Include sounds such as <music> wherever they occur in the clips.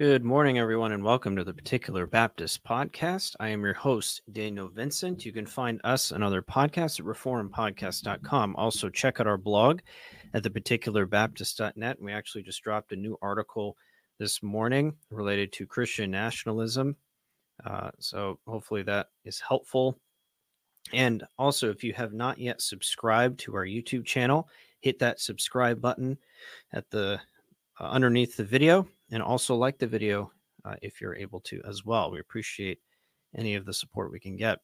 Good morning, everyone, and welcome to the Particular Baptist Podcast. I am your host, Daniel Vincent. You can find us and other podcasts at reformpodcast.com. Also, check out our blog at theparticularbaptist.net. We actually just dropped a new article this morning related to Christian nationalism. Uh, so, hopefully, that is helpful. And also, if you have not yet subscribed to our YouTube channel, hit that subscribe button at the uh, underneath the video and also like the video uh, if you're able to as well. We appreciate any of the support we can get.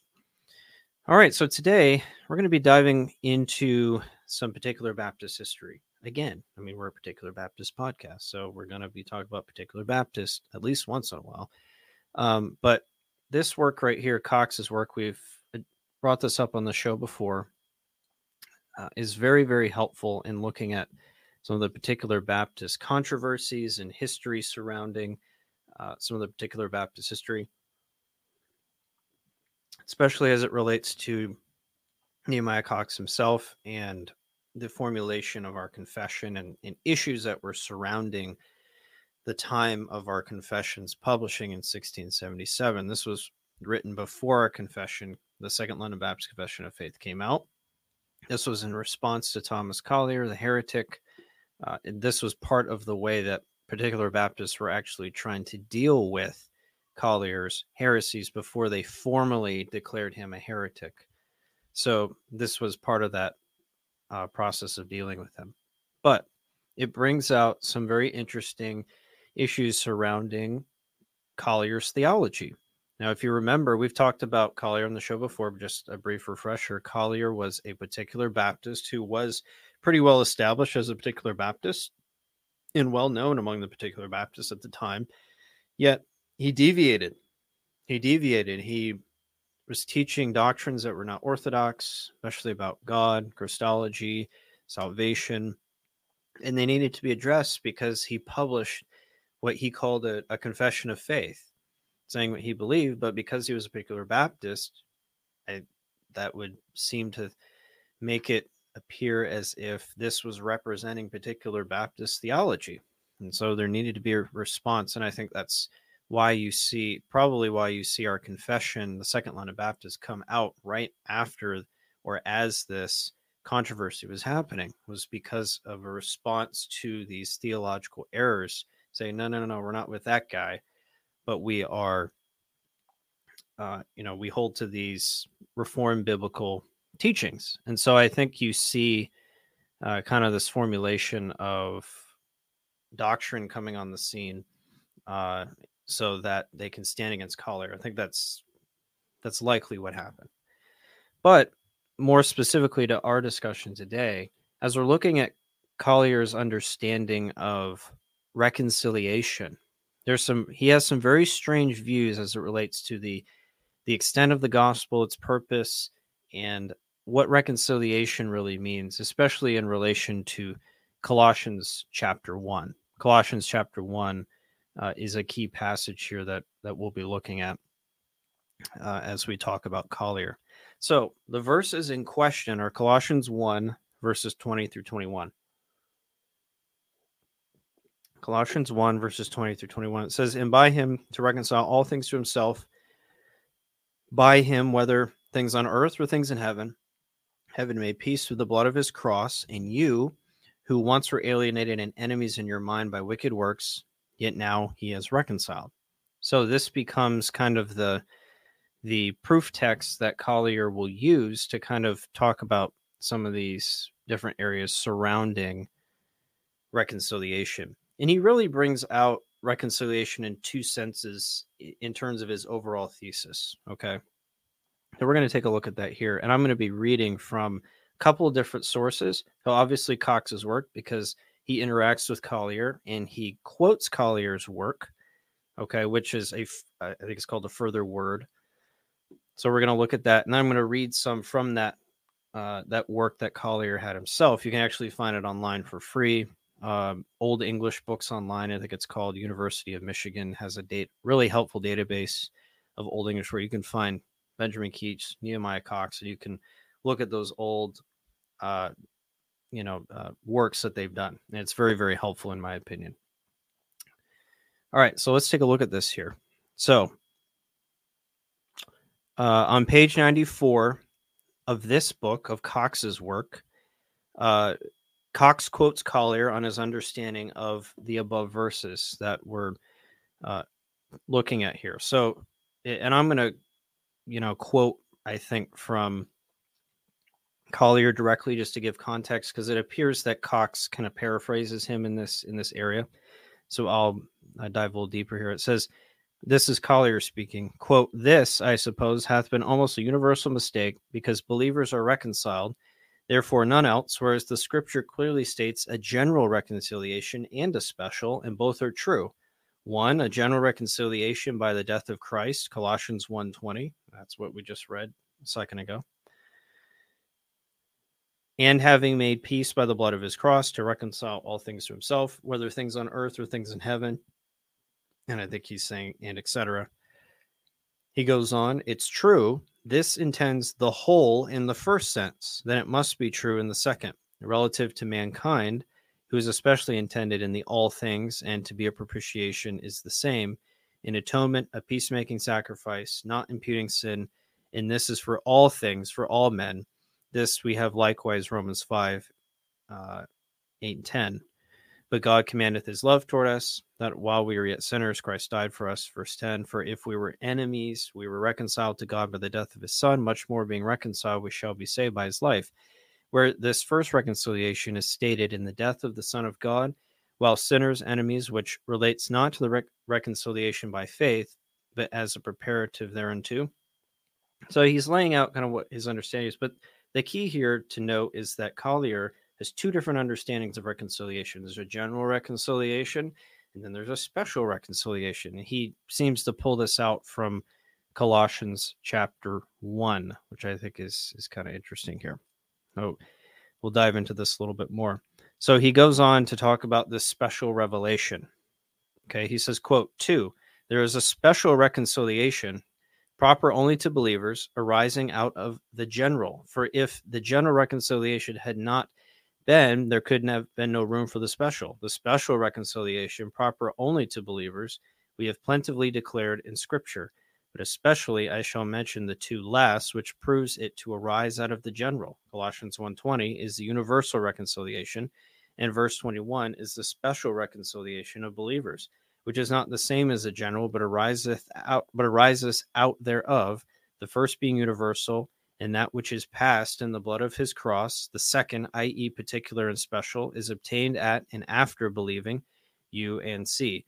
All right, so today we're going to be diving into some particular Baptist history. Again, I mean, we're a particular Baptist podcast, so we're going to be talking about particular Baptist at least once in a while. Um, but this work right here, Cox's work, we've uh, brought this up on the show before, uh, is very, very helpful in looking at some of the particular Baptist controversies and history surrounding uh, some of the particular Baptist history, especially as it relates to Nehemiah Cox himself and the formulation of our confession and, and issues that were surrounding the time of our confession's publishing in 1677. This was written before our confession, the Second London Baptist Confession of Faith, came out. This was in response to Thomas Collier, the heretic, uh, this was part of the way that particular Baptists were actually trying to deal with Collier's heresies before they formally declared him a heretic. So this was part of that uh, process of dealing with him. But it brings out some very interesting issues surrounding Collier's theology. Now, if you remember, we've talked about Collier on the show before, but just a brief refresher. Collier was a particular Baptist who was pretty well established as a particular Baptist and well known among the particular Baptists at the time. Yet he deviated. He deviated. He was teaching doctrines that were not orthodox, especially about God, Christology, salvation, and they needed to be addressed because he published what he called a, a confession of faith, saying what he believed, but because he was a particular Baptist, I, that would seem to make it appear as if this was representing particular Baptist theology. And so there needed to be a response. And I think that's why you see, probably why you see our confession, the Second London Baptist, come out right after or as this controversy was happening, was because of a response to these theological errors, saying, no, no, no, no, we're not with that guy, but we are, uh, you know, we hold to these reform biblical teachings. And so I think you see uh, kind of this formulation of doctrine coming on the scene uh, so that they can stand against Collier. I think that's that's likely what happened. But more specifically to our discussion today, as we're looking at Collier's understanding of reconciliation, there's some he has some very strange views as it relates to the the extent of the gospel, its purpose, and what reconciliation really means, especially in relation to Colossians chapter 1. Colossians chapter 1 uh, is a key passage here that, that we'll be looking at uh, as we talk about Collier. So the verses in question are Colossians 1, verses 20 through 21. Colossians 1, verses 20 through 21. It says, And by him to reconcile all things to himself, by him, whether things on earth or things in heaven heaven made peace through the blood of his cross, and you, who once were alienated and enemies in your mind by wicked works, yet now he has reconciled. So this becomes kind of the the proof text that Collier will use to kind of talk about some of these different areas surrounding reconciliation. And he really brings out reconciliation in two senses in terms of his overall thesis. Okay. So we're going to take a look at that here. And I'm going to be reading from a couple of different sources. So obviously Cox's work because he interacts with Collier and he quotes Collier's work, okay, which is a I think it's called a further word. So we're going to look at that, and I'm going to read some from that uh, that work that Collier had himself. You can actually find it online for free. Um, old English books online. I think it's called University of Michigan has a date really helpful database of old English where you can find Benjamin Keach, Nehemiah Cox, and you can look at those old, uh, you know, uh, works that they've done. And it's very, very helpful in my opinion. All right, so let's take a look at this here. So, uh, on page 94 of this book of Cox's work, uh, Cox quotes Collier on his understanding of the above verses that we're uh, looking at here. So, and I'm going to, you know, quote, I think, from Collier directly just to give context because it appears that Cox kind of paraphrases him in this in this area. So I'll I dive a little deeper here. It says, "This is Collier speaking. Quote: This, I suppose, hath been almost a universal mistake because believers are reconciled, therefore none else. Whereas the Scripture clearly states a general reconciliation and a special, and both are true. One, a general reconciliation by the death of Christ, Colossians 1.20. That's what we just read a second ago and having made peace by the blood of his cross to reconcile all things to himself, whether things on earth or things in heaven. And I think he's saying, and etc. He goes on, it's true. This intends the whole in the first sense, then it must be true in the second, relative to mankind, who is especially intended in the all things, and to be a propitiation is the same in atonement, a peacemaking sacrifice, not imputing sin. And this is for all things, for all men this we have likewise Romans 5, uh, 8 and 10. But God commandeth his love toward us, that while we were yet sinners, Christ died for us. Verse 10 For if we were enemies, we were reconciled to God by the death of his Son, much more being reconciled, we shall be saved by his life. Where this first reconciliation is stated in the death of the Son of God, while sinners, enemies, which relates not to the rec- reconciliation by faith, but as a preparative thereunto. So he's laying out kind of what his understanding is, but the key here to note is that Collier has two different understandings of reconciliation. There's a general reconciliation, and then there's a special reconciliation. He seems to pull this out from Colossians chapter one, which I think is is kind of interesting here. So we'll dive into this a little bit more. So he goes on to talk about this special revelation. Okay, he says, quote, two, there is a special reconciliation proper only to believers, arising out of the general. For if the general reconciliation had not been, there couldn't have been no room for the special. The special reconciliation, proper only to believers, we have plentifully declared in Scripture. But especially I shall mention the two last, which proves it to arise out of the general. Colossians 1.20 is the universal reconciliation, and verse 21 is the special reconciliation of believers which is not the same as a general, but ariseth out, but arises out thereof. The first being universal, and that which is passed in the blood of his cross. The second, i.e., particular and special, is obtained at and after believing, U and C.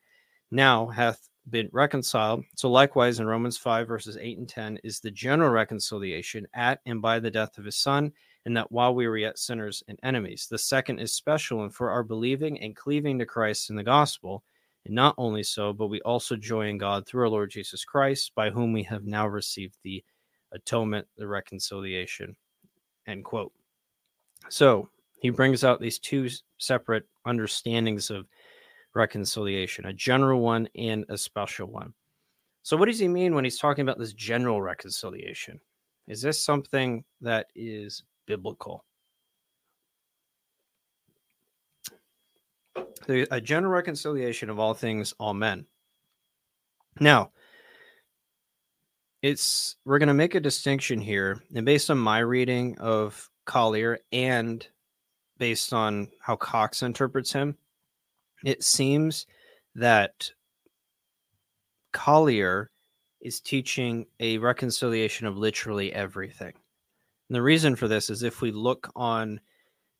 Now hath been reconciled. So likewise in Romans 5, verses 8 and 10, is the general reconciliation at and by the death of his son, and that while we were yet sinners and enemies. The second is special, and for our believing and cleaving to Christ in the gospel and not only so, but we also joy in God through our Lord Jesus Christ, by whom we have now received the atonement, the reconciliation. End quote. So he brings out these two separate understandings of reconciliation a general one and a special one. So, what does he mean when he's talking about this general reconciliation? Is this something that is biblical? a general reconciliation of all things, all men. Now, it's we're going to make a distinction here, and based on my reading of Collier and based on how Cox interprets him, it seems that Collier is teaching a reconciliation of literally everything. And the reason for this is if we look on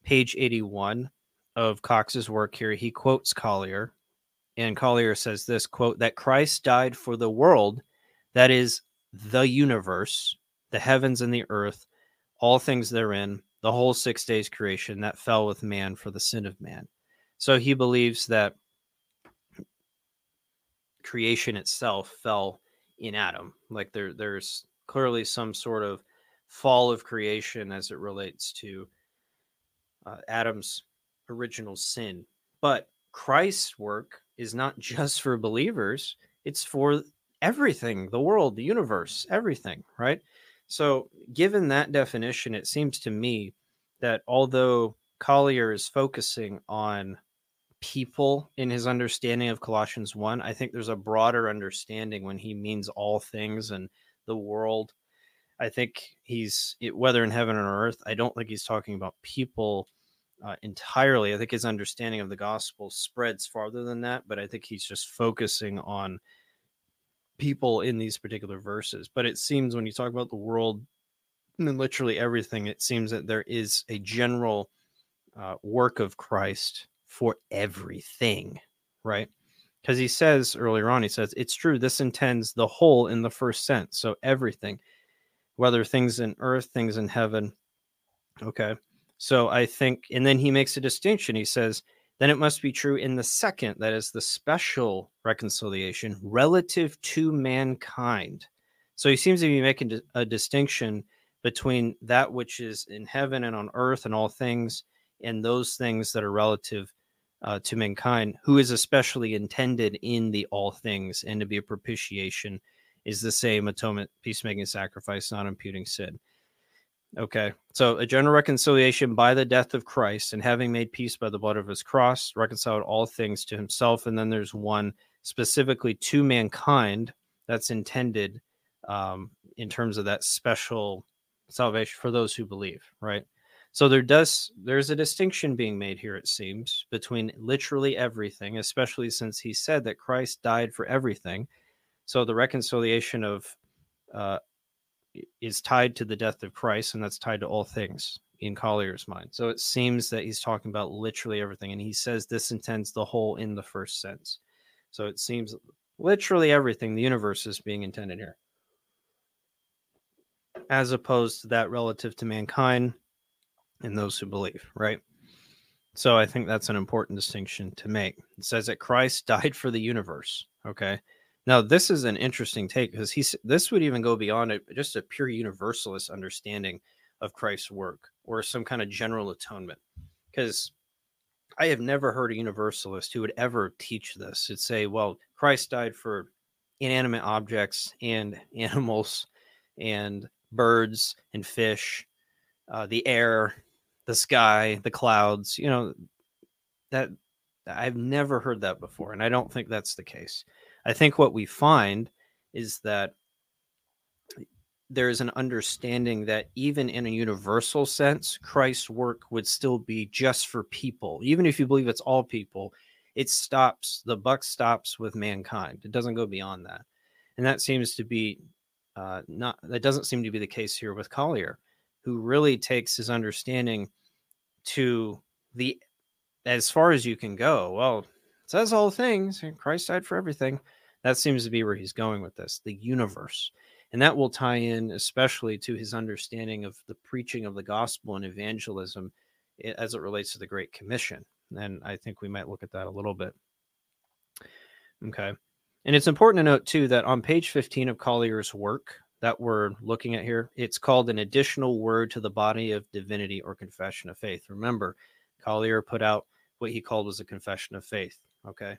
page 81 of Cox's work here, he quotes Collier, and Collier says this quote that Christ died for the world, that is the universe, the heavens and the earth, all things therein, the whole six days creation that fell with man for the sin of man. So he believes that creation itself fell in Adam. Like there, there's clearly some sort of fall of creation as it relates to uh, Adam's original sin. But Christ's work is not <laughs> just for believers, it's for everything the world, the universe, everything, right? So, given that definition, it seems to me that although Collier is focusing on people in his understanding of Colossians 1. I think there's a broader understanding when he means all things and the world. I think he's whether in heaven or earth, I don't think he's talking about people uh, entirely. I think his understanding of the gospel spreads farther than that, but I think he's just focusing on people in these particular verses. But it seems when you talk about the world and literally everything, it seems that there is a general uh, work of Christ for everything, right? Because he says earlier on, he says, it's true, this intends the whole in the first sense. So everything, whether things in earth, things in heaven. Okay. So I think, and then he makes a distinction. He says, then it must be true in the second, that is the special reconciliation relative to mankind. So he seems to be making a distinction between that which is in heaven and on earth and all things, and those things that are relative uh, to mankind, who is especially intended in the all things, and to be a propitiation is the same atonement, peacemaking sacrifice, not imputing sin. Okay. So a general reconciliation by the death of Christ and having made peace by the blood of his cross, reconciled all things to himself. And then there's one specifically to mankind that's intended um, in terms of that special salvation for those who believe, right? So there does there's a distinction being made here, it seems, between literally everything, especially since he said that Christ died for everything. So the reconciliation of uh, is tied to the death of Christ, and that's tied to all things in Collier's mind. So it seems that he's talking about literally everything, and he says this intends the whole in the first sense. So it seems literally everything, the universe is being intended here, as opposed to that relative to mankind and those who believe, right? So I think that's an important distinction to make. It says that Christ <laughs> died for the universe. Okay. Now, this is an interesting take because he's this would even go beyond a, just a pure universalist understanding of Christ's work or some kind of general atonement. Because I have never heard a universalist who would ever teach this. It'd say, well, Christ died for inanimate objects and <laughs> animals and birds and fish, uh, the air, the sky, the clouds. You know, that I've never heard that before. And I don't think that's the case. I think what we find is that there is an understanding that even in a universal sense, Christ's work would still be just for people. Even if you believe it's all people, it stops, the buck stops with mankind. It doesn't go beyond that. And that seems to be uh, not, that doesn't seem to be the case here with Collier, who really takes his understanding to the as far as you can go. Well, says all things, and Christ died for everything. That seems to be where he's going with this the universe. And that will tie in especially to his understanding of the preaching of the gospel and evangelism as it relates to the Great Commission. And I think we might look at that a little bit. Okay. And it's important to note, too, that on page 15 of Collier's work that we're looking at here, it's called an additional word to the body of divinity or confession of faith. Remember, Collier put out what he called was a confession of faith. Okay.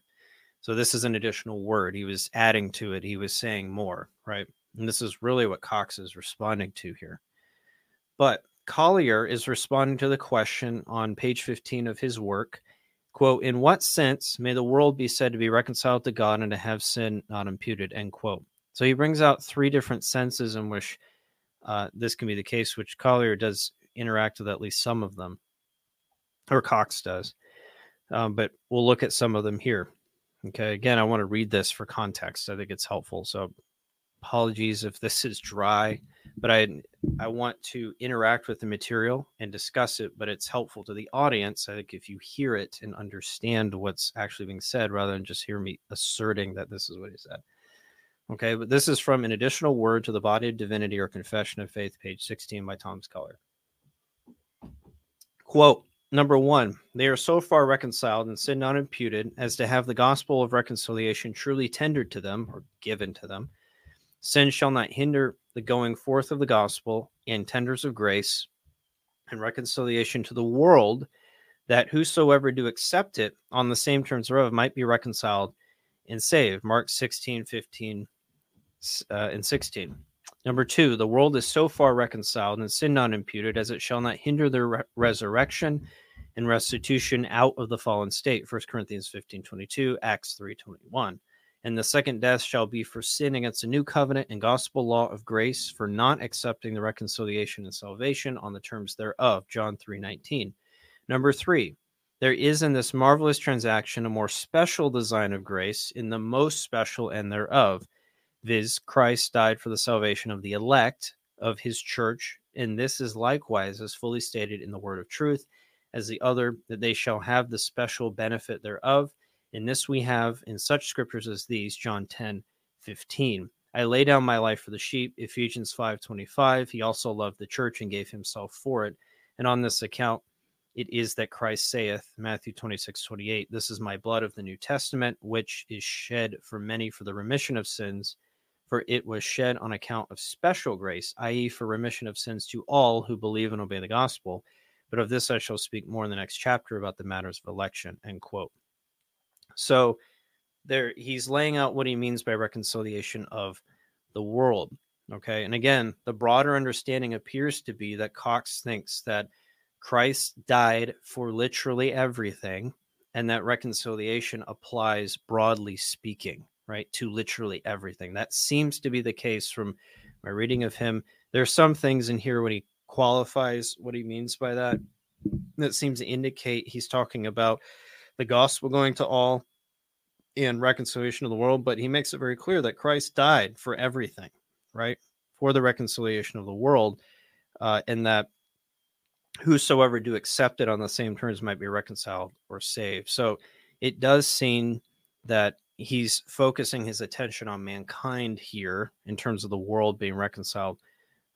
So this is an additional word. He was adding to it. He was saying more, right? And this is really what Cox is responding to here. But Collier is responding to the question on page 15 of his work quote in what sense may the world be said to be reconciled to god and to have sin not imputed end quote so he brings out three different senses in which uh, this can be the case which collier does interact with at least some of them or cox does um, but we'll look at some of them here Okay, again, I want to read this for context. I think it's helpful. So, apologies if this is dry, but I I want to interact with the material and discuss it, but it's helpful to the audience. I think if you hear it and understand what's actually being said rather than just hear me asserting that this is what he said. Okay, but this is from an additional word to the body of divinity or confession of faith, page 16 by Thomas Collier. Quote Number one, they are so far reconciled and sin not imputed as to have the gospel of reconciliation truly tendered to them or given to them. Sin shall not hinder the going forth of the gospel and tenders of grace and reconciliation to the world, that whosoever do accept it on the same terms thereof might be reconciled and saved. Mark 16, 15, uh, and 16. Number two, the world is so far reconciled and sin not imputed as it shall not hinder their re- resurrection and restitution out of the fallen state. 1 corinthians 15 22 acts 3 21 and the second death shall be for sin against the new covenant and gospel law of grace for not accepting the reconciliation and salvation on the terms thereof. John 3 19 number three there is in this marvelous transaction a more special design of grace in the most special end thereof viz christ died for the salvation of the elect of his church and this is likewise as fully stated in the word of truth as the other that they shall have the special benefit thereof in this we have in such scriptures as these, John 10, 15. I lay down my life for the sheep, Ephesians 5, 25. He also loved the church and gave himself for it. And on this account, it is that Christ saith, Matthew 26, 28, This is my blood of the New Testament, which is shed for many for the remission of sins, for it was shed on account of special grace, i.e., for remission of sins to all who believe and obey the gospel. But of this I shall speak more in the next chapter about the matters of election. End quote. So there he's laying out what he means by reconciliation of the world. Okay. And again, the broader understanding appears to be that Cox thinks that Christ died for literally everything and that reconciliation applies broadly speaking, right, to literally everything. That seems to be the case from my reading of him. There's some things in here when he qualifies what he means by that that seems to indicate he's talking about the gospel going to all and reconciliation of the world, but he makes it very clear that Christ died for everything, right? For the reconciliation of the world, uh, and that whosoever do accept it on the same terms might be reconciled or saved. So it does seem that he's focusing his attention on mankind here in terms of the world being reconciled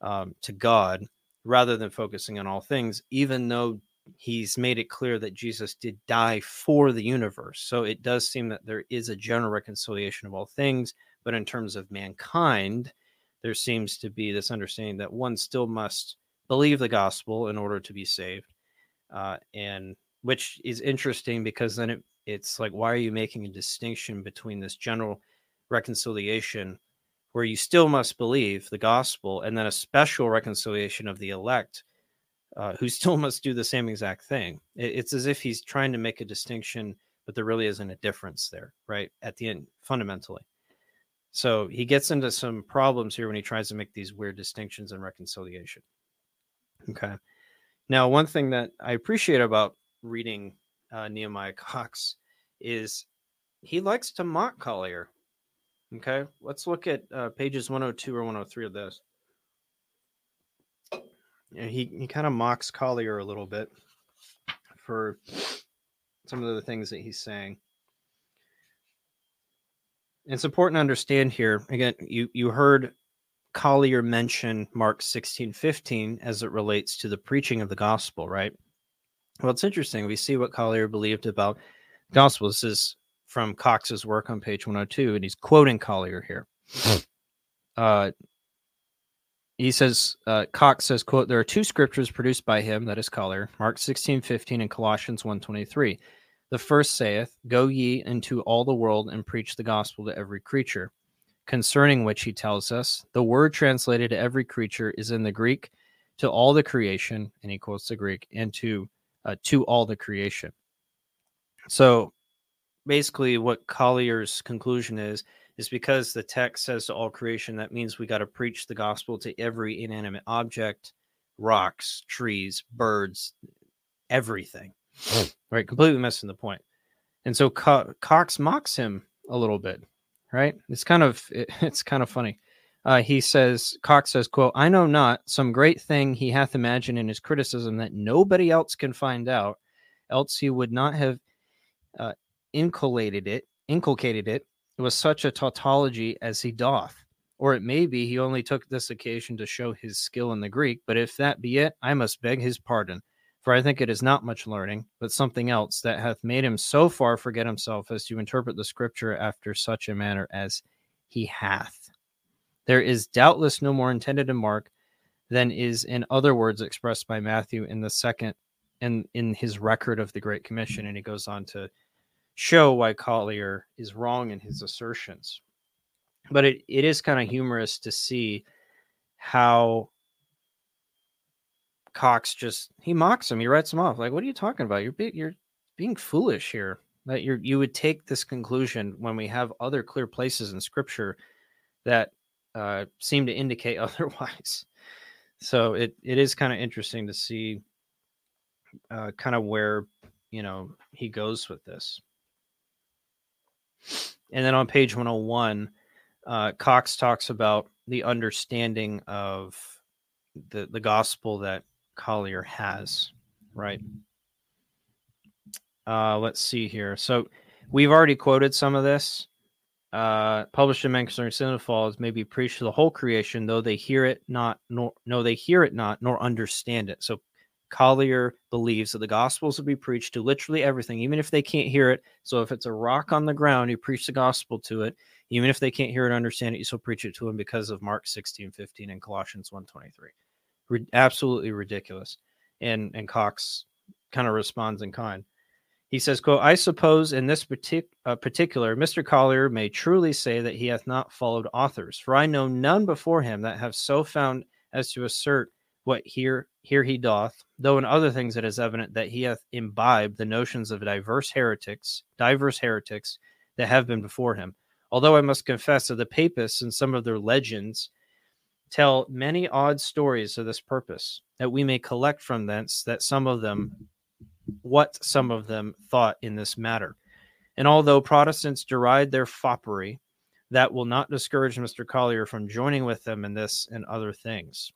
um, to God rather than focusing on all things, even though he's made it clear that Jesus did die for the universe. So it does seem that there is a general reconciliation of all things, but in terms of mankind, there seems to be this understanding that one still must believe the gospel in order to be saved. Uh, and which is interesting because then it, it's like, why are you making a distinction between this general reconciliation where you still must believe the gospel and then a special reconciliation of the elect? uh, who <laughs> still must do the same exact thing. It, it's as if he's trying to make a distinction, but there really isn't a difference there, right? At the end, fundamentally. So he gets into some problems here when he tries to make these weird distinctions and reconciliation. Okay. Now, one thing that I appreciate about reading uh, Nehemiah Cox is he likes to mock Collier. Okay. Let's look at uh, pages 102 or 103 of this he he kind of mocks Collier a little bit for some of the things that he's saying. It's important to understand here. Again, you you heard Collier mention Mark 16, 15 as it relates to the preaching of the gospel, right? Well, it's interesting. We see what Collier believed about gospel. This is from Cox's work on page 102, and he's quoting Collier here. <laughs> Uh, he says uh, cox says quote there are two scriptures produced by him that is collier mark 16 15 and colossians 1 23 the first saith go ye into all the world and preach the gospel to every creature concerning which he tells us the word translated to every creature is in the greek to all the creation and he quotes the greek and to uh, to all the creation so basically what collier's conclusion is is because the text says to all creation, that means we got to preach the gospel to every inanimate object, rocks, trees, birds, everything. Right? Completely missing the point. And so Co- Cox mocks him a little bit, right? It's kind of it, <laughs> it's kind of funny. Uh, he says, Cox says, quote, I know not some great thing he hath imagined in his criticism that nobody else can find out, else he would not have uh, inculcated it, inculcated it was such a tautology as he doth. Or it may be he only took this occasion to show his skill in the Greek, but if that be it, I must beg his pardon. For I think it is not much learning, but something else that hath made him so far forget himself as to interpret the scripture after such a manner as he hath. There is doubtless no more intended in Mark than is in other words expressed by Matthew in the second and in, his record of the Great Commission. And he goes on to show why Collier is wrong in his assertions. But it, it is kind of humorous to see how Cox just he mocks him. He writes him off. Like, what are you talking about? You're be, you're being foolish here. That you're you would take this conclusion when we have other clear places in Scripture that uh, seem to indicate <laughs> otherwise. So it it is kind of interesting to see uh, kind of where you know he goes with this. And then on page 101, uh, Cox talks about the understanding of the the gospel that Collier has, right? Uh, let's see here. So we've already quoted some of this. Uh, published in men concerning falls may be preached to the whole creation, though they hear it not, nor no, they hear it not, nor understand it. So Collier believes that the gospels will be preached to literally everything, even if they can't hear it. So if it's a rock on the ground, you preach the gospel to it. Even if they can't hear it, understand it, you still preach it to them because of Mark 16, 15 and Colossians 1.23. Re- absolutely ridiculous. And and Cox kind of responds in kind. He says, quote, I suppose in this partic- uh, particular, Mr. Collier may truly say that he hath not followed authors, for I know none before him that have so found as to assert what here here he doth, though in other things it is evident that he hath imbibed the notions of diverse heretics, diverse heretics that have been before him. Although I must confess that the papists and some of their legends tell many odd stories of this purpose, that we may collect from thence that some of them what some of them thought in this matter. And although Protestants deride their foppery, that will not discourage Mr. Collier from joining with them in this and other things.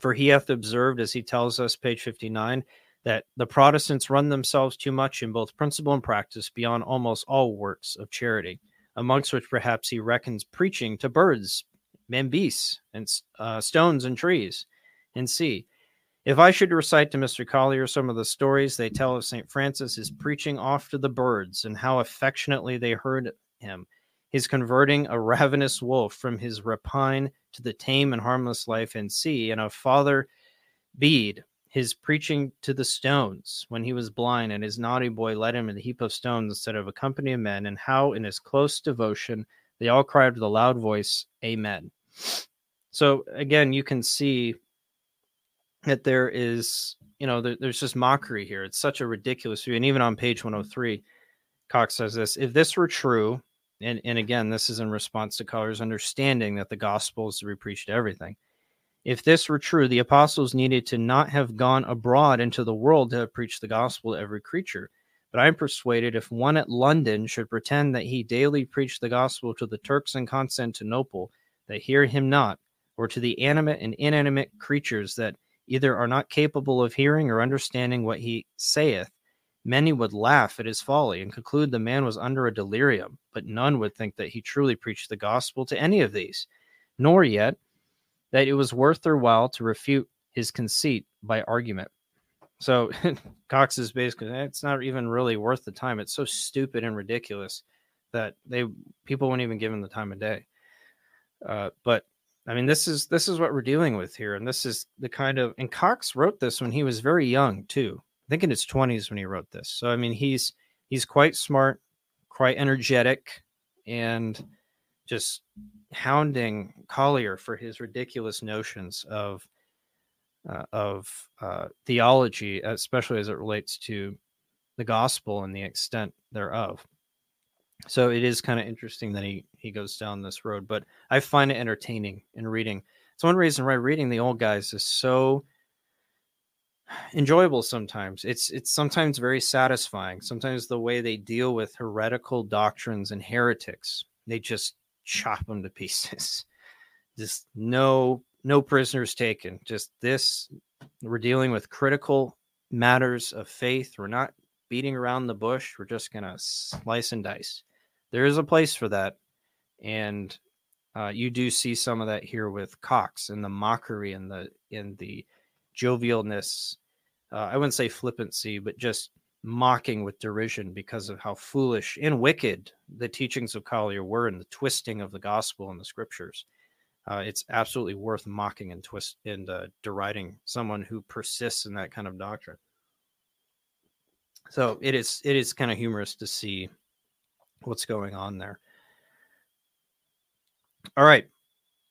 For he hath observed, as he tells us, page 59, that the Protestants run themselves too much in both principle and practice beyond almost all works of charity, amongst which perhaps he reckons preaching to birds, and beasts, and uh, stones and trees, and sea. If I should recite to Mr. Collier some of the stories they tell of St. Francis, his preaching off to the birds, and how affectionately they heard him, his converting a ravenous wolf from his rapine to the tame and harmless life in sea, and of Father Bede, his preaching to the stones when he was blind, and his naughty boy led him in a heap of stones instead of a company of men, and how in his close devotion they all cried with a loud voice, Amen. So again, you can see that there is, you know, there, there's just mockery here. It's such a ridiculous view. And even on page 103, mm-hmm. Cox says this if this were true, and, and again, this is in response to Collier's understanding that the gospel is to be preached to everything. If this were true, the apostles needed to not have gone abroad into the world to have preached the gospel to every creature. But I am persuaded if one at London should pretend that he daily preached the gospel to the Turks in Constantinople that hear him not, or to the animate and inanimate creatures that either are not capable of hearing or understanding what he saith, Many would laugh at his folly and conclude the man was under a delirium, but none would think that he truly preached the gospel to any of these, nor yet that it was worth their while to refute his conceit by argument. So <laughs> Cox is basically it's not even really worth the time. It's so stupid and ridiculous that they people won't even give him the time of day. Uh, but I mean, this is this is what we're dealing with here, and this is the kind of and Cox wrote this when he was very young too. I think in his 20s when he wrote this. So I mean, he's he's quite smart, quite energetic, and just hounding Collier for his ridiculous notions of uh, of uh, theology, especially as it relates to the gospel and the extent thereof. So it is kind of interesting that he he goes down this road, but I find it entertaining in reading. It's one reason why reading the old guys is so enjoyable sometimes. It's it's sometimes very satisfying. Sometimes the way they deal with heretical doctrines and heretics, they just chop them to pieces. <laughs> Just no no prisoners taken. Just this we're dealing with critical matters of faith. We're not beating around the bush. We're just going to slice and dice. There is a place for that. And uh, you do see some of that here with Cox and the mockery and the in the jovialness. Uh, I wouldn't say flippancy, but just mocking with derision because of how foolish and wicked the teachings of Collier were and the twisting of the gospel and the scriptures. Uh, it's absolutely worth mocking and twist and uh, deriding someone who persists in that kind of doctrine. So it is it is kind of humorous to see what's going on there. All right.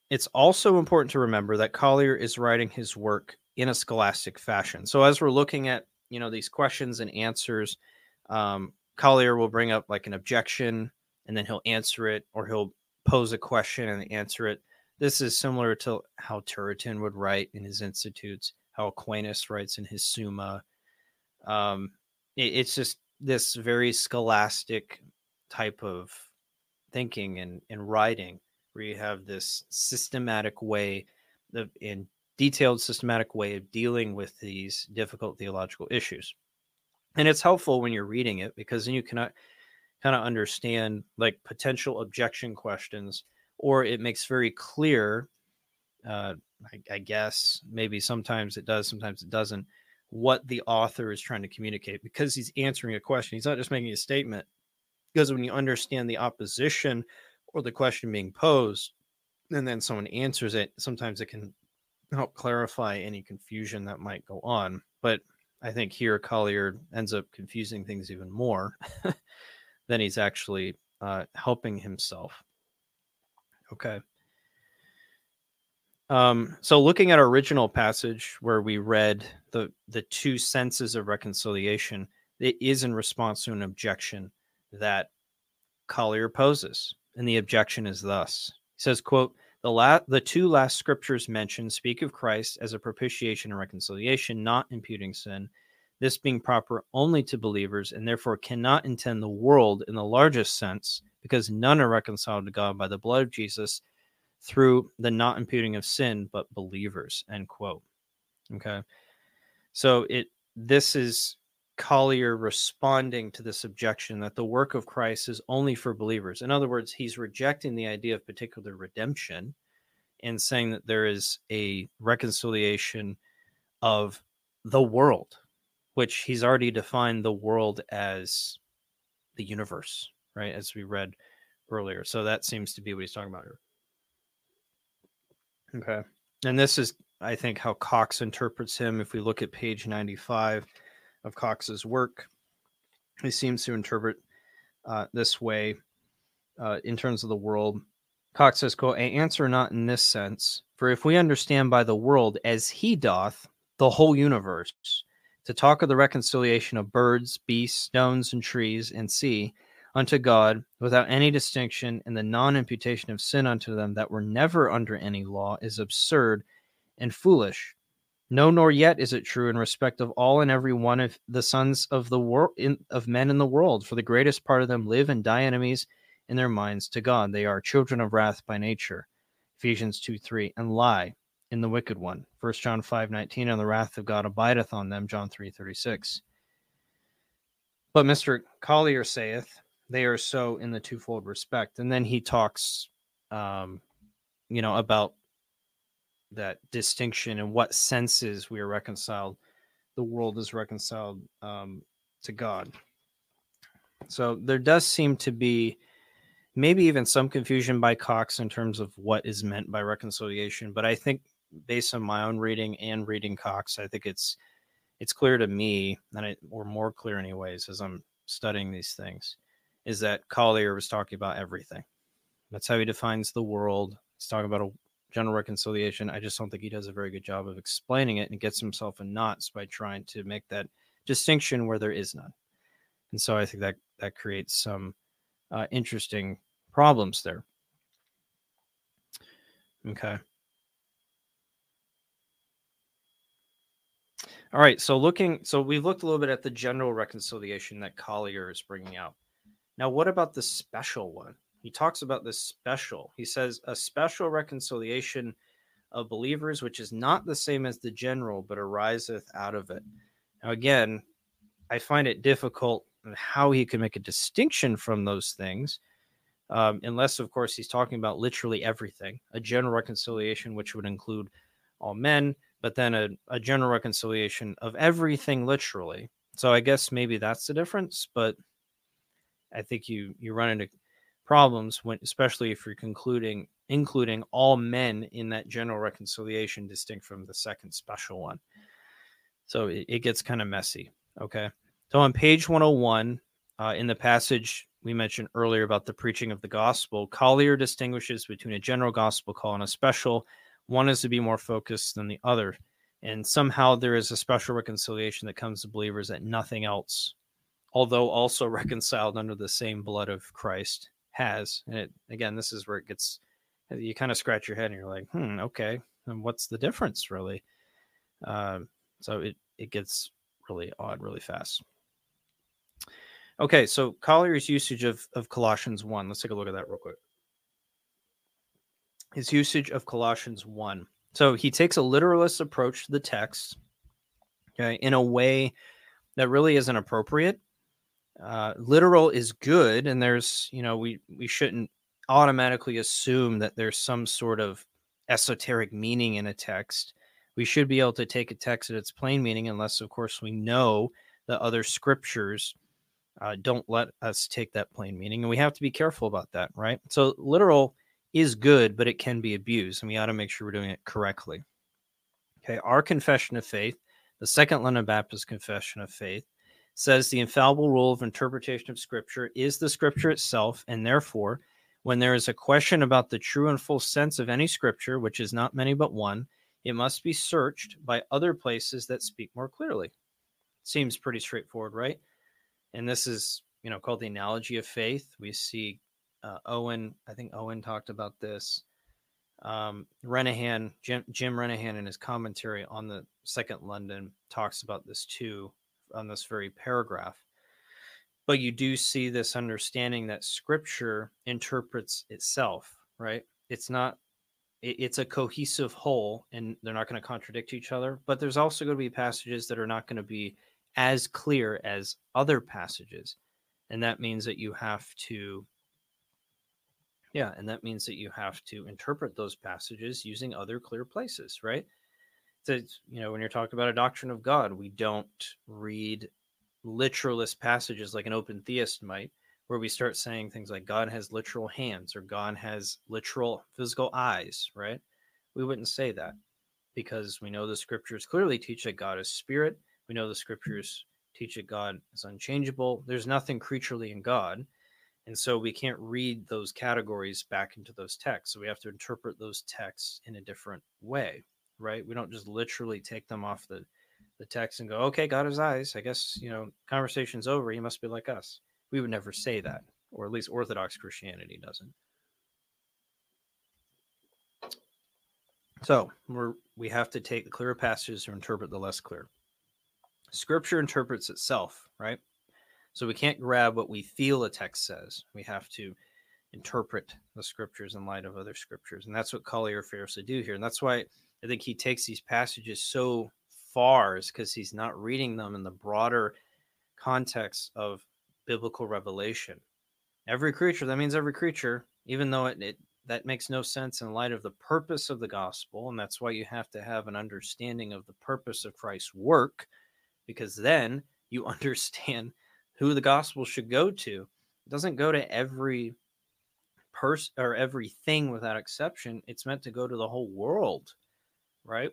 It's also important to remember that Collier is writing his work in a scholastic fashion. So as we're looking at you know these questions and answers, um, Collier will bring up like an objection and then he'll answer it, or he'll pose a question and answer it. This is similar to how Turretin would write in his institutes, how Aquinas writes in his Summa. Um, it, it's just this very scholastic type of thinking and, and writing where you have this systematic way of in detailed systematic way of dealing with these difficult theological issues. And it's helpful when you're reading it because then you cannot kind of understand like potential objection questions or it makes very clear uh, I, I guess maybe sometimes it does sometimes it doesn't what the author is trying to communicate because he's answering a question. He's not just making a statement. Because when you understand the opposition or the question being posed and then someone answers it sometimes it can help clarify any confusion that might go on but i think here collier ends up confusing things even more <laughs> than he's actually uh, helping himself. Okay. Um, so looking at our original passage where we read the the two senses of reconciliation it is in response to an objection that collier poses and the objection is thus he says quote the, la- the two last scriptures mentioned speak of Christ as a propitiation and reconciliation, not imputing sin, this being proper only to believers, and therefore cannot intend the world in the largest sense, because none are reconciled to God by the blood of Jesus through the not imputing of sin, but believers. End quote. Okay. So it this is Collier responding to this objection that the work of Christ is only for believers. In other words, he's rejecting the idea of particular redemption and saying that there is a reconciliation of the world, which he's already defined the world as the universe, right? As we read earlier. So that seems to be what he's talking about here. Okay. And this is, I think, how Cox interprets him. If we look at page 95, of Cox's work. He seems to interpret uh, this way uh, in terms of the world. Cox says, quote, I answer not in this sense, for if we understand by the world as he doth the whole universe, to talk of the reconciliation of birds, beasts, stones, and trees, and sea unto God without any distinction and the non imputation of sin unto them that were never under any law is absurd and foolish no, nor yet is it true in respect of all and every one of the sons of the world of men in the world, for the greatest part of them live and die enemies in their minds to God. They are children of wrath by nature. Ephesians 2 3, and lie in the wicked one. 1 John 5 19, and the wrath of God abideth on them. John 3 36. But Mr. Collier saith, they are so in the twofold respect. And then he talks, um, you know, about that distinction and what senses we are reconciled the world is reconciled um, to god. So there does seem to be maybe even some confusion by cox in terms of what is meant by reconciliation but i think based on my own reading and reading cox i think it's it's clear to me and it or more clear anyways as i'm studying these things is that collier was talking about everything. That's how he defines the world. He's talking about a general reconciliation. I just don't think he does a very good job of explaining it and gets himself in knots by trying to make that distinction where there is none. And so I think that that creates some uh, interesting problems there. Okay. All right. So looking, so we've looked a little bit at the general reconciliation that Collier is bringing out. Now, what about the special one? He talks about this special. He says a special reconciliation of believers, which is not the same as the general, but ariseth out of it. Now, again, I find it difficult how he can make a distinction from those things, um, unless, of course, he's talking about literally everything a general reconciliation, which would include all men, but then a, a general reconciliation of everything literally. So I guess maybe that's the difference, but I think you you run into problems when especially if you're concluding including all men in that general reconciliation distinct from the second special one. So it, it gets kind of messy okay? So on page 101 uh, in the passage we mentioned earlier about the preaching of the gospel collier distinguishes between a general gospel call and a special. One is to be more focused than the other And somehow there is a special reconciliation that comes to believers that nothing else, although also <laughs> reconciled under the same blood of Christ, has. And it again, this is where it gets you kind of scratch your head and you're like, hmm, okay, and what's the difference really? Um, so it it gets really odd really fast. Okay, so Collier's usage of, of Colossians 1. Let's take a look at that real quick. His usage of Colossians 1. So he takes a literalist approach to the text, okay, in a way that really isn't appropriate. Uh, literal is good, and there's, you know, we we shouldn't automatically assume that there's some sort of esoteric meaning in a text. We should be able to take a text at its plain meaning, unless, of course, we know that other scriptures uh, don't let us take that plain meaning. And we have to be careful about that, right? So, literal is good, but it can be abused, and we ought to make sure we're doing it correctly. Okay, our confession of faith, the Second London Baptist Confession of Faith, says the infallible rule of interpretation of Scripture is the Scripture itself, and therefore, when there is a question about the true and full sense of any Scripture, which is not many but one, it must be searched by other places that speak more clearly. Seems pretty straightforward, right? and this is you know called the analogy of faith. We see uh, Owen. I think Owen talked about this. Um, Renihan, Jim, Jim Renihan, in his commentary on the Second London, talks about this too on this very paragraph. But you do see this understanding that Scripture interprets itself, right? It's not. it's a cohesive whole, and they're not going to contradict each other. But there's also going to be passages that are not going to be as clear as other passages. And that means that you have to, yeah, and that means that you have to interpret those passages using other clear places, right? So, you know, when you're talking about a doctrine of God, we don't read literalist passages like an open theist might, where we start saying things like God has literal hands or God has literal physical eyes, right? We wouldn't say that because we know the scriptures clearly teach that God is spirit we know the scriptures teach that God is unchangeable. There's nothing creaturely in God. And so we can't read those categories back into those texts. So we have to interpret those texts in a different way, right? We don't just literally take them off the, the text and go, okay, God has eyes. I guess, you know, conversation's over. He must be like us. We would never say that, or at least Orthodox Christianity doesn't. So we're we have to take the clearer passages to interpret the less clear scripture interprets itself, right? So we can't grab what we feel a text says. We have to interpret the scriptures in light of other scriptures. And that's what Collier fails to do here. And that's why I think he takes these passages so far, is because he's not reading them in the broader context of biblical revelation. Every creature, that means every creature, even though it, it that makes no sense in light of the purpose of the gospel. And that's why you have to have an understanding of the purpose of Christ's work because then you <laughs> understand who the gospel should go to. It doesn't go to every person or everything without exception. It's meant to go to the whole world, right?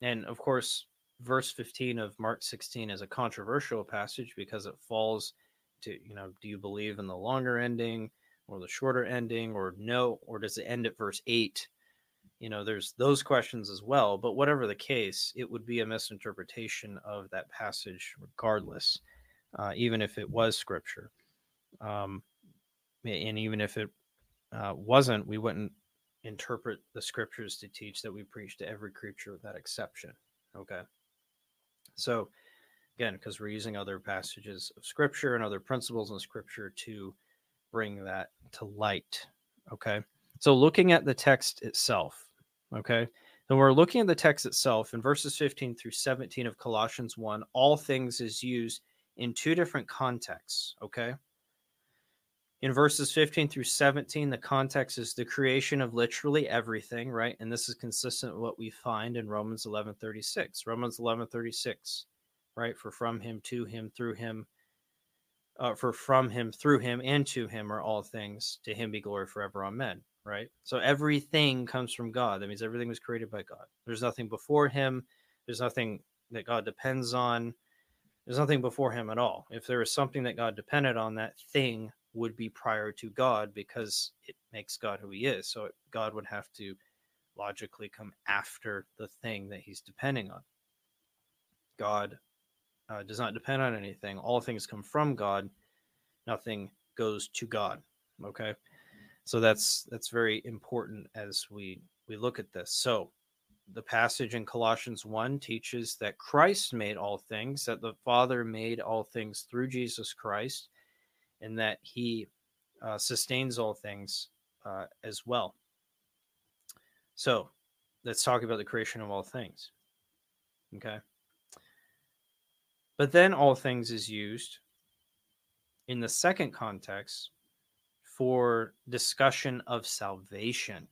And of course, verse 15 of Mark 16 is a controversial passage because it falls to, you know, do you believe in the longer ending or the shorter ending or no, or does it end at verse 8? you know there's those questions as well but whatever the case it would be a misinterpretation of that passage regardless uh, even if it was scripture um, and even if it uh, wasn't we wouldn't interpret the scriptures to teach that we preach to every creature without exception okay so again because we're using other passages of scripture and other principles in scripture to bring that to light okay so looking at the text itself Okay. Then we're looking at the text itself in verses 15 through 17 of Colossians 1. All things is used in two different contexts. Okay. In verses 15 through 17, the context is the creation of literally everything, right? And this is consistent with what we find in Romans 11 36. Romans 11 36, right? For from him, to him, through him, uh, for from him, through him, and to him are all things. To him be glory forever. Amen right? So everything comes from God. That means everything was created by God. There's nothing before him. There's nothing that God depends on. There's nothing before him at all. If there was something that God depended on, that thing would be prior to God because it makes God who he is. So God would have to logically come after the thing that he's depending on. God uh, does not depend on anything. All things come from God. Nothing goes to God. Okay, so that's that's very important as we we look at this. So the passage in Colossians 1 teaches that Christ made all things, that the Father made all things through Jesus Christ, and that he uh, sustains all things uh, as well. So let's talk about the creation of all things. Okay. But then all things is used in the second context for discussion of salvation.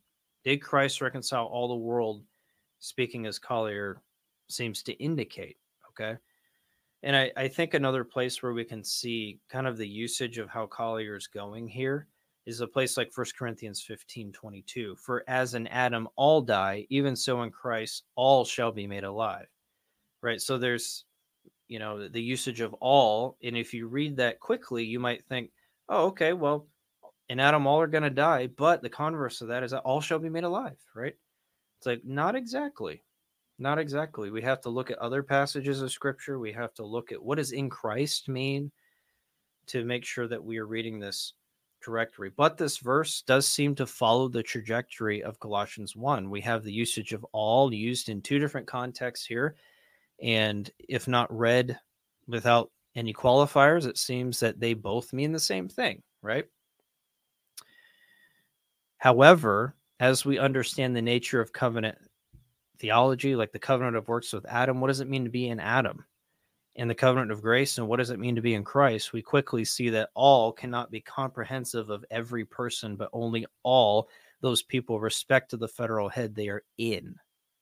Did Christ reconcile all the world, speaking as Collier seems to indicate? Okay. And I, I think another place where we can see kind of the usage of how Collier is going here is a place like First Corinthians 15 22. For as in Adam all die, even so in Christ all shall be made alive. Right. So there's, you know, the usage of all. And if you read that quickly, you might think, oh, okay, well, in Adam all are going to die. But the converse of that is that all shall be made alive. Right. It's like, not exactly. Not exactly. We have to look at other passages of scripture. We have to look at what does in Christ mean to make sure that we are reading this correctly. But this verse does seem to follow the trajectory of Colossians 1. We have the usage of all used in two different contexts here. And if not read without any qualifiers, it seems that they both mean the same thing, right? However, as we understand the nature of covenant theology, like the covenant of works with Adam, what does it mean to be in Adam? And the covenant of grace, and what does it mean to be in Christ? We quickly see that all cannot be comprehensive of every person, but only all those people respect to the federal head they are in,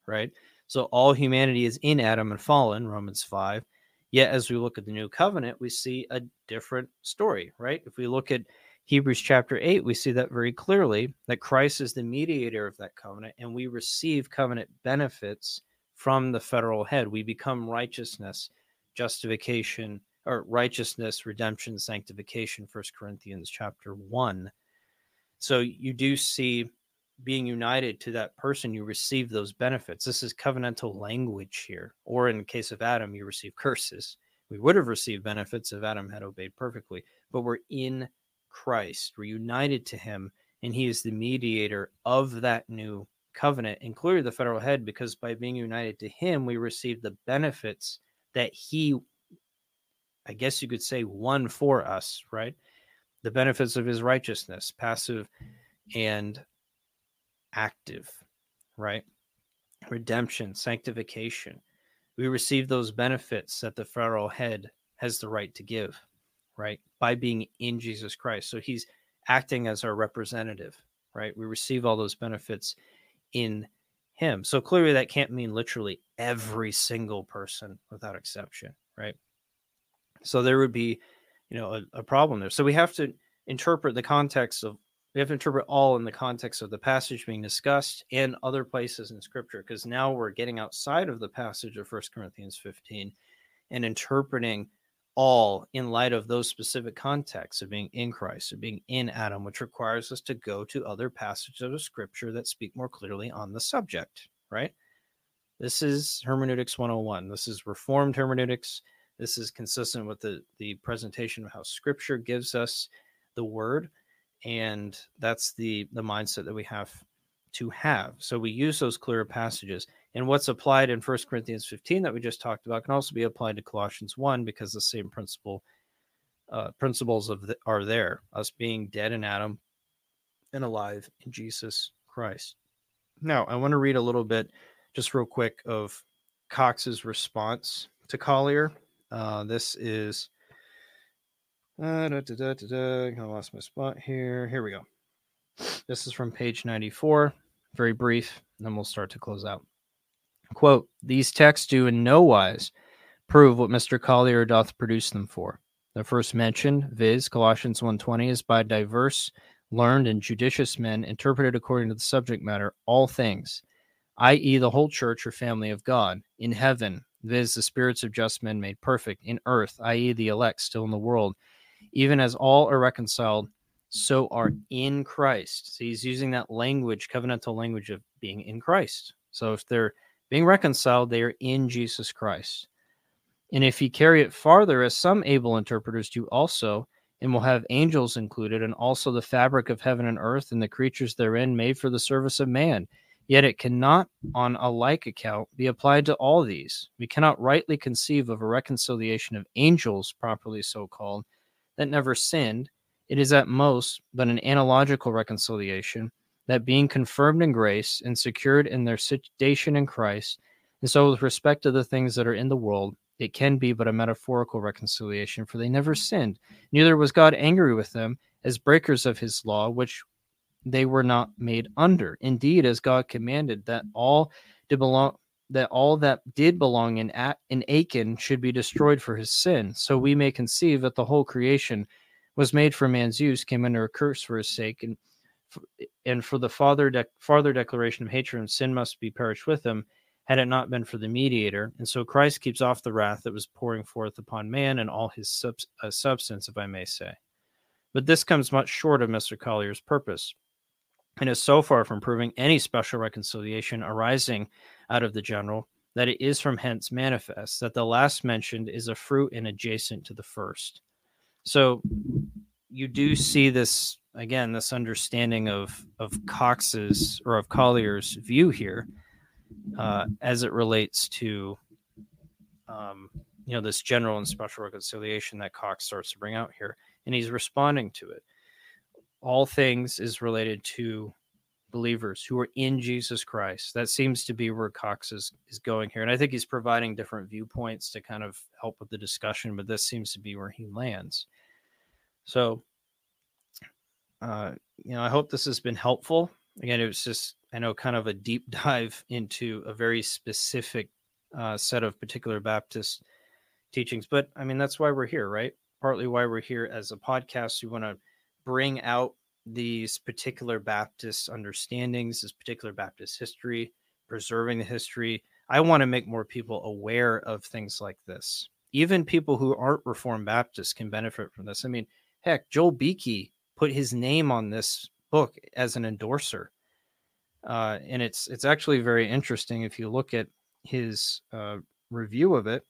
right? So all humanity is in Adam and fallen, Romans 5. Yet as we look at the new covenant, we see a different story, right? If we look at Hebrews chapter 8, we see that very clearly that Christ is the mediator of that covenant, and we receive covenant benefits from the federal head. We become righteousness, justification, or righteousness, redemption, sanctification, First Corinthians chapter 1. So you do see being united to that person, you receive those benefits. This is covenantal language here. Or in the case of Adam, you receive curses. We would have received benefits if Adam had obeyed perfectly, but we're in Christ. We're united to him, and he is the mediator of that new covenant, including the federal head, because by being united to him, we receive the benefits that he, I guess you could say, won for us, right? The benefits of his righteousness, passive and active, right? Redemption, sanctification. We receive those benefits that the federal head has the right to give right? By being in Jesus Christ. So he's acting as our representative, right? We receive all those benefits in him. So clearly that can't mean literally every single person without exception, right? So there would be, you know, a, a problem there. So we have to interpret the context of we have to interpret all in the context of the passage being discussed and other places in scripture because now we're getting outside of the passage of First Corinthians 15 and interpreting all in light of those specific contexts of being in Christ, of being in Adam, which requires us to go to other passages of scripture that speak more clearly on the subject, right? This is hermeneutics 101. This is reformed hermeneutics. This is consistent with the, the presentation of how scripture gives us the word. And that's the, the mindset that we have to have. So we use those clearer passages. And what's applied in 1 Corinthians 15 that we just talked about can also be applied to Colossians 1 because the same principle uh, principles of the, are there. Us being dead in Adam and alive in Jesus Christ. Now, I want to read a little bit, just real quick, of Cox's response to Collier. Uh, this is. Uh, da, da, da, I lost my spot here. Here we go. This is from page 94. Very brief, and then we'll start to close out. Quote, these texts do in no wise prove what Mr. Collier doth produce them for. The first mentioned, viz., Colossians 1.20, is by diverse, learned, and judicious men interpreted according to the subject matter, all things, i.e., the whole church or family of God, in heaven, viz., the spirits of just men made perfect, in earth, i.e., the elect still in the world, even as all are reconciled so are in Christ. So he's using that language, covenantal language of being in Christ. So if they're being reconciled, they are in Jesus Christ. And if you carry it farther, as some able interpreters do also, and will have angels included, and also the fabric of heaven and earth and the creatures therein made for the service of man. Yet it cannot, on a like account, be applied to all these. We cannot rightly conceive of a reconciliation of angels, properly so called, that never sinned. It is at most but an analogical reconciliation, that being confirmed in grace and secured in their situation in Christ, and so with respect to the things that are in the world, it can be but a metaphorical reconciliation, for they never sinned. Neither was God angry with them as breakers of his law, which they were not made under. Indeed, as God commanded that all did belong that all that did belong in in Achan should be destroyed for his sin. So we may conceive that the whole creation was made for man's use, came under a curse for his sake, and and for the farther de- farther declaration of hatred and sin must be perished with him had it not been for the mediator. And so Christ keeps off the wrath that was pouring forth upon man and all his sub- uh, substance, if I may say. But this comes much short of Mr. Collier's purpose and is so far from proving any special reconciliation arising out of the general that it is from hence manifest that the last mentioned is a fruit and adjacent to the first. So you do see this again, this understanding of of Cox's or of Collier's view here uh, as it relates to um, you know this general and special reconciliation that Cox starts to bring out here, and he's responding to it. All things is related to believers who are in Jesus Christ. That seems to be where Cox is, is going here. And I think he's providing different viewpoints to kind of help with the discussion, but this seems to be where he lands. So, uh, you know, I hope this has been helpful. Again, it was just I know, kind of a deep <laughs> dive into a very specific uh, set of particular Baptist teachings. But I mean, that's why we're here, right? Partly why we're here as a podcast. We want to bring out these particular Baptist understandings, this particular Baptist history, preserving the history. I want to make more people aware of things like this. Even people who aren't Reformed Baptists can benefit from this. I mean, heck, Joel Beeke put his name on this book as an endorser uh, and it's it's actually very interesting if you look at his uh, review of it.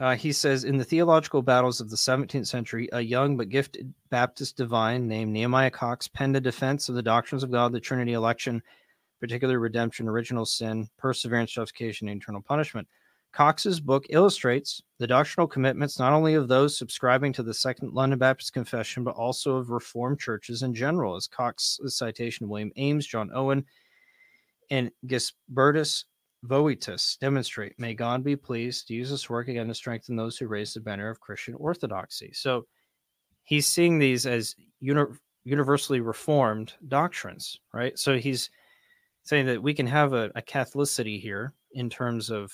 Uh, he says in the theological battles of the 17th century, a young but gifted Baptist divine named Nehemiah Cox penned a defense of the doctrines of God, the Trinity, election, particular redemption, original sin, perseverance, justification, and eternal punishment. Cox's book illustrates the doctrinal commitments not only of those subscribing to the Second London Baptist Confession, but also of Reformed churches in general, as Cox's citation of William Ames, John Owen, and Gisbertus Voetius demonstrate. May God be pleased to use this work again to strengthen those who raise the banner of Christian orthodoxy. So he's seeing these as uni- universally reformed doctrines, right? So he's saying that we can have a, a Catholicity here in terms of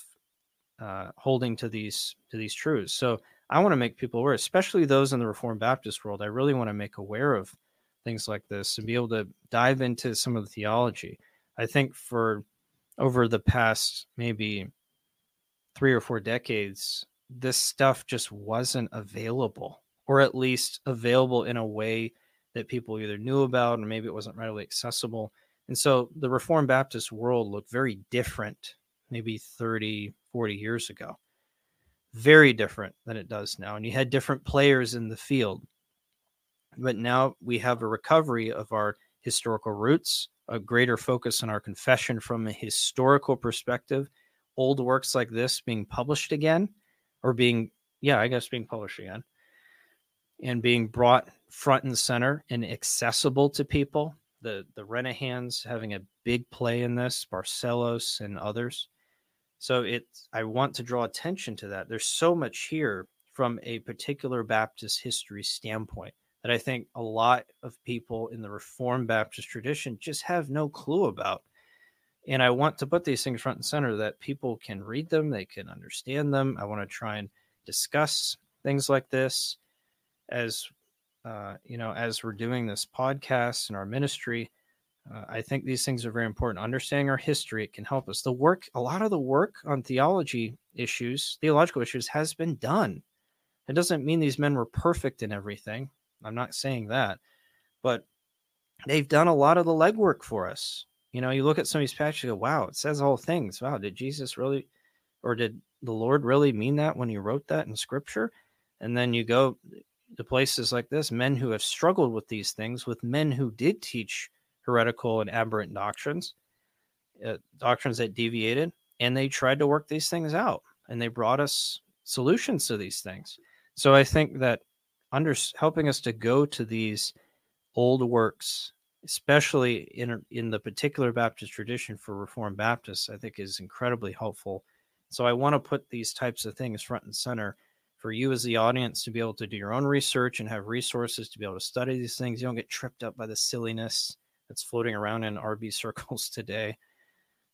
uh, holding to these to these truths. So I want to make people aware, especially those in the Reformed Baptist world. I really want to make aware of things like this and be able to dive into some of the theology. I think for over the past maybe three or four decades, this stuff just wasn't available, or at least available in a way that people either knew about or maybe it wasn't readily accessible. And so the Reformed Baptist world looked very different maybe 30, 40 years ago. Very different than it does now. And you had different players in the field. But now we have a recovery of our historical roots, a greater focus on our confession from a historical perspective, old works like this being published again, or being, yeah, I guess being published again, and being brought front and center and accessible to people. The the Renihans having a big play in this, Barcellos and others. So it's I want to draw attention to that. There's so much here from a particular Baptist history standpoint that I think a lot of people in the Reformed Baptist tradition just have no clue about. And I want to put these things front and center that people can read them, they can understand them. I want to try and discuss things like this as uh, you know, as we're doing this podcast and our ministry. Uh, I think these things are very important. Understanding our history, it can help us. The work, a lot of the work on theology issues, theological issues, has been done, It doesn't mean these men were perfect in everything. I'm not saying that, but they've done a lot of the legwork for us. You know, you look at some of these passages, you go, wow, it says all things. Wow, did Jesus really, or did the Lord really mean that when he wrote that in scripture? And then you go to places like this, men who have struggled with these things, with men who did teach heretical and aberrant doctrines, uh, doctrines that deviated, and they tried to work these things out and they brought us solutions to these things. So I think that under helping us to go to these old works, especially in in the particular Baptist tradition for Reformed Baptists, I think is incredibly helpful. So I want to put these types of things front and center for you as the audience to be able to do your own research and have resources to be able to study these things. You don't get tripped up by the silliness that's floating around in RB <laughs> circles today.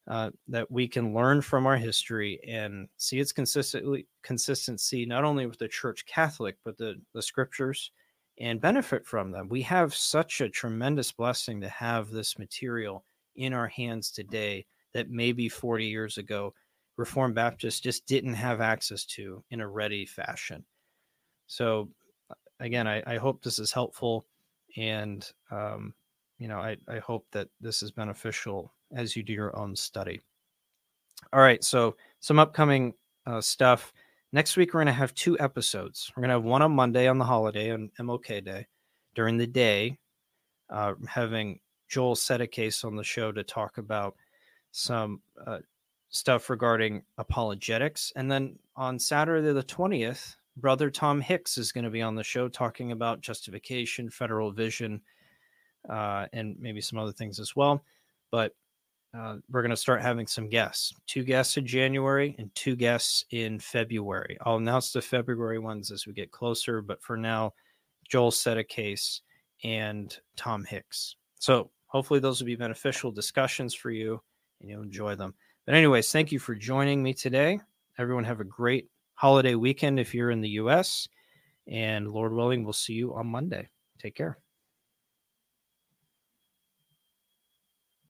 Uh, that we can learn from our history and see its consistently consistency not only with the Church Catholic but the the Scriptures and benefit from them. We have such a tremendous blessing to have this material in our hands today that maybe 40 years ago Reformed Baptists just didn't have access to in a ready fashion. So, again, I, I hope this is helpful, and um, you know, I, I hope that this is beneficial as you do your own study. All right, so some upcoming uh, stuff. Next week, we're going to have two episodes. We're going to have one on Monday on the holiday on MLK Day during the day, uh, having Joel Settecase on the show to talk about some uh, stuff regarding apologetics. And then on Saturday, the 20th, brother Tom Hicks is going to be on the show talking about justification, federal vision, uh, and maybe some other things as well. But uh, we're going to start having some guests two guests in January and two guests in February. I'll announce the February ones as we get closer, but for now, Joel Settecase and Tom Hicks. So hopefully, those will be beneficial discussions for you and you'll enjoy them. But, anyways, thank you for joining me today. Everyone, have a great holiday weekend if you're in the US. And Lord willing, we'll see you on Monday. Take care.